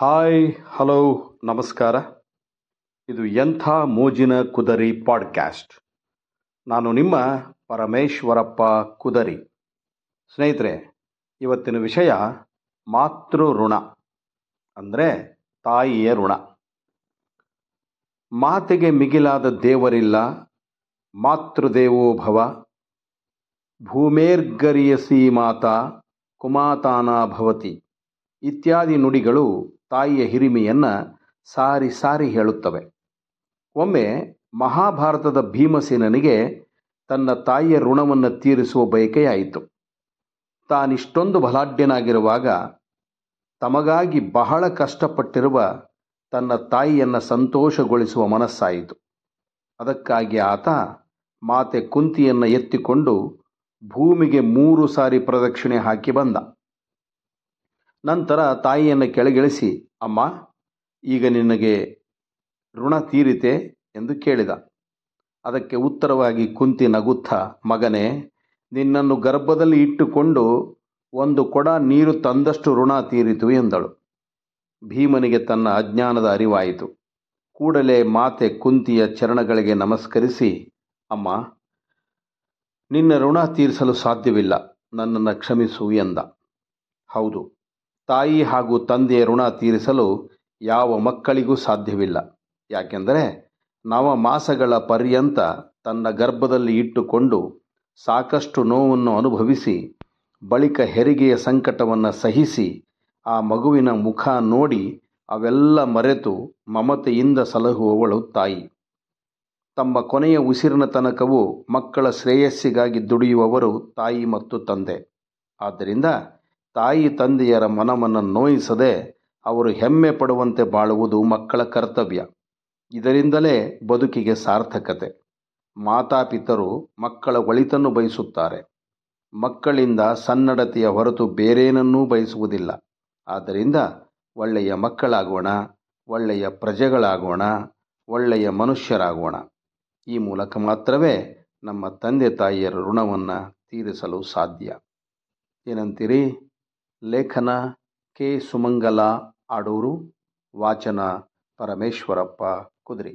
Hi, hello, ನಮಸ್ಕಾರ. ಇದು ಎಂಥ ಮೋಜಿನ ಕುದರಿ ಪಾಡ್ಕ್ಯಾಸ್ಟ್. ನಾನು ನಿಮ್ಮ ಪರಮೇಶ್ವರಪ್ಪ ಕುದರಿ. ಸ್ನೇಹಿತರೆ, ಇವತ್ತಿನ ವಿಷಯ ಮಾತೃ ಋಣ ಅಂದರೆ ತಾಯಿಯ ಋಣ. ಮಾತೆಗೆ ಮಿಗಿಲಾದ ದೇವರಿಲ್ಲ, ಮಾತೃದೇವೋ ಭವ. ಭೂಮೇರ್ಗರಿಯಸಿ ಮಾತಾ, ಕುಮಾತಾನಾ ಭವತಿ. ಇತ್ಯಾದಿ ನುಡಿಗಳು ತಾಯಿಯ ಹಿರಿಮೆಯನ್ನು ಸಾರಿ ಸಾರಿ ಹೇಳುತ್ತವೆ. ಒಮ್ಮೆ ಮಹಾಭಾರತದ ಭೀಮಸೇನನಿಗೆ ತನ್ನ ತಾಯಿಯ ಋಣವನ್ನು ತೀರಿಸುವ ಬಯಕೆಯಾಯಿತು. ತಾನಿಷ್ಟೊಂದು ಬಲಾಢ್ಯನಾಗಿರುವಾಗ ತಮಗಾಗಿ ಬಹಳ ಕಷ್ಟಪಟ್ಟಿರುವ ತನ್ನ ತಾಯಿಯನ್ನು ಸಂತೋಷಗೊಳಿಸುವ ಮನಸ್ಸಾಯಿತು. ಅದಕ್ಕಾಗಿ ಆತ ಮಾತೆ ಕುಂತಿಯನ್ನು ಎತ್ತಿಕೊಂಡು ಭೂಮಿಗೆ ಮೂರು ಸಾರಿ ಪ್ರದಕ್ಷಿಣೆ ಹಾಕಿ ಬಂದ. ನಂತರ ತಾಯಿಯನ್ನು ಕೆಳಗಿಳಿಸಿ, ಅಮ್ಮ, ಈಗ ನಿನಗೆ ಋಣ ತೀರಿತೆ ಎಂದು ಕೇಳಿದ. ಅದಕ್ಕೆ ಉತ್ತರವಾಗಿ ಕುಂತಿ ನಗುತ್ತಾ, ಮಗನೇ, ನಿನ್ನನ್ನು ಗರ್ಭದಲ್ಲಿ ಇಟ್ಟುಕೊಂಡು ಒಂದು ಕೊಡ ನೀರು ತಂದಷ್ಟು ಋಣ ತೀರಿತು ಎಂದಳು. ಭೀಮನಿಗೆ ತನ್ನ ಅಜ್ಞಾನದ ಅರಿವಾಯಿತು. ಕೂಡಲೇ ಮಾತೆ ಕುಂತಿಯ ಚರಣಗಳಿಗೆ ನಮಸ್ಕರಿಸಿ, ಅಮ್ಮ, ನಿನ್ನ ಋಣ ತೀರಿಸಲು ಸಾಧ್ಯವಿಲ್ಲ, ನನ್ನನ್ನು ಕ್ಷಮಿಸು ಎಂದ. ಹೌದು ತಾಯಿ ಹಾಗೂ ತಂದೆಯ ಋಣ ತೀರಿಸಲು ಯಾವ ಮಕ್ಕಳಿಗೂ ಸಾಧ್ಯವಿಲ್ಲ. ಯಾಕೆಂದರೆ ನವ ಮಾಸಗಳ ಪರ್ಯಂತ ತನ್ನ ಗರ್ಭದಲ್ಲಿ ಇಟ್ಟುಕೊಂಡು ಸಾಕಷ್ಟು ನೋವನ್ನು ಅನುಭವಿಸಿ, ಬಳಿಕ ಹೆರಿಗೆಯ ಸಂಕಟವನ್ನು ಸಹಿಸಿ, ಆ ಮಗುವಿನ ಮುಖ ನೋಡಿ ಅವೆಲ್ಲ ಮರೆತು ಮಮತೆಯಿಂದ ಸಲಹುವವಳು ತಾಯಿ. ತಮ್ಮ ಕೊನೆಯ ಉಸಿರಿನ ತನಕವೂ ಮಕ್ಕಳ ಶ್ರೇಯಸ್ಸಿಗಾಗಿ ದುಡಿಯುವವರು ತಾಯಿ ಮತ್ತು ತಂದೆ. ಆದ್ದರಿಂದ ತಾಯಿ ತಂದೆಯರ ಮನವನ್ನು ನೋಯಿಸದೆ ಅವರು ಹೆಮ್ಮೆ ಪಡುವಂತೆ ಬಾಳುವುದು ಮಕ್ಕಳ ಕರ್ತವ್ಯ. ಇದರಿಂದಲೇ ಬದುಕಿಗೆ ಸಾರ್ಥಕತೆ. ಮಾತಾಪಿತರು ಮಕ್ಕಳ ಒಳಿತನ್ನು ಬಯಸುತ್ತಾರೆ. ಮಕ್ಕಳಿಂದ ಸನ್ನಡತೆಯ ಹೊರತು ಬೇರೇನನ್ನೂ ಬಯಸುವುದಿಲ್ಲ. ಆದ್ದರಿಂದ ಒಳ್ಳೆಯ ಮಕ್ಕಳಾಗೋಣ, ಒಳ್ಳೆಯ ಪ್ರಜೆಗಳಾಗೋಣ, ಒಳ್ಳೆಯ ಮನುಷ್ಯರಾಗೋಣ. ಈ ಮೂಲಕ ಮಾತ್ರವೇ ನಮ್ಮ ತಂದೆ ತಾಯಿಯರ ಋಣವನ್ನು ತೀರಿಸಲು ಸಾಧ್ಯ. ಏನಂತೀರಿ? ಲೇಖನ ಕೆ ಸುಮಂಗಲ ಆಡೂರು ವಾಚನ ಪರಮೇಶ್ವರಪ್ಪ ಕುದುರೆ.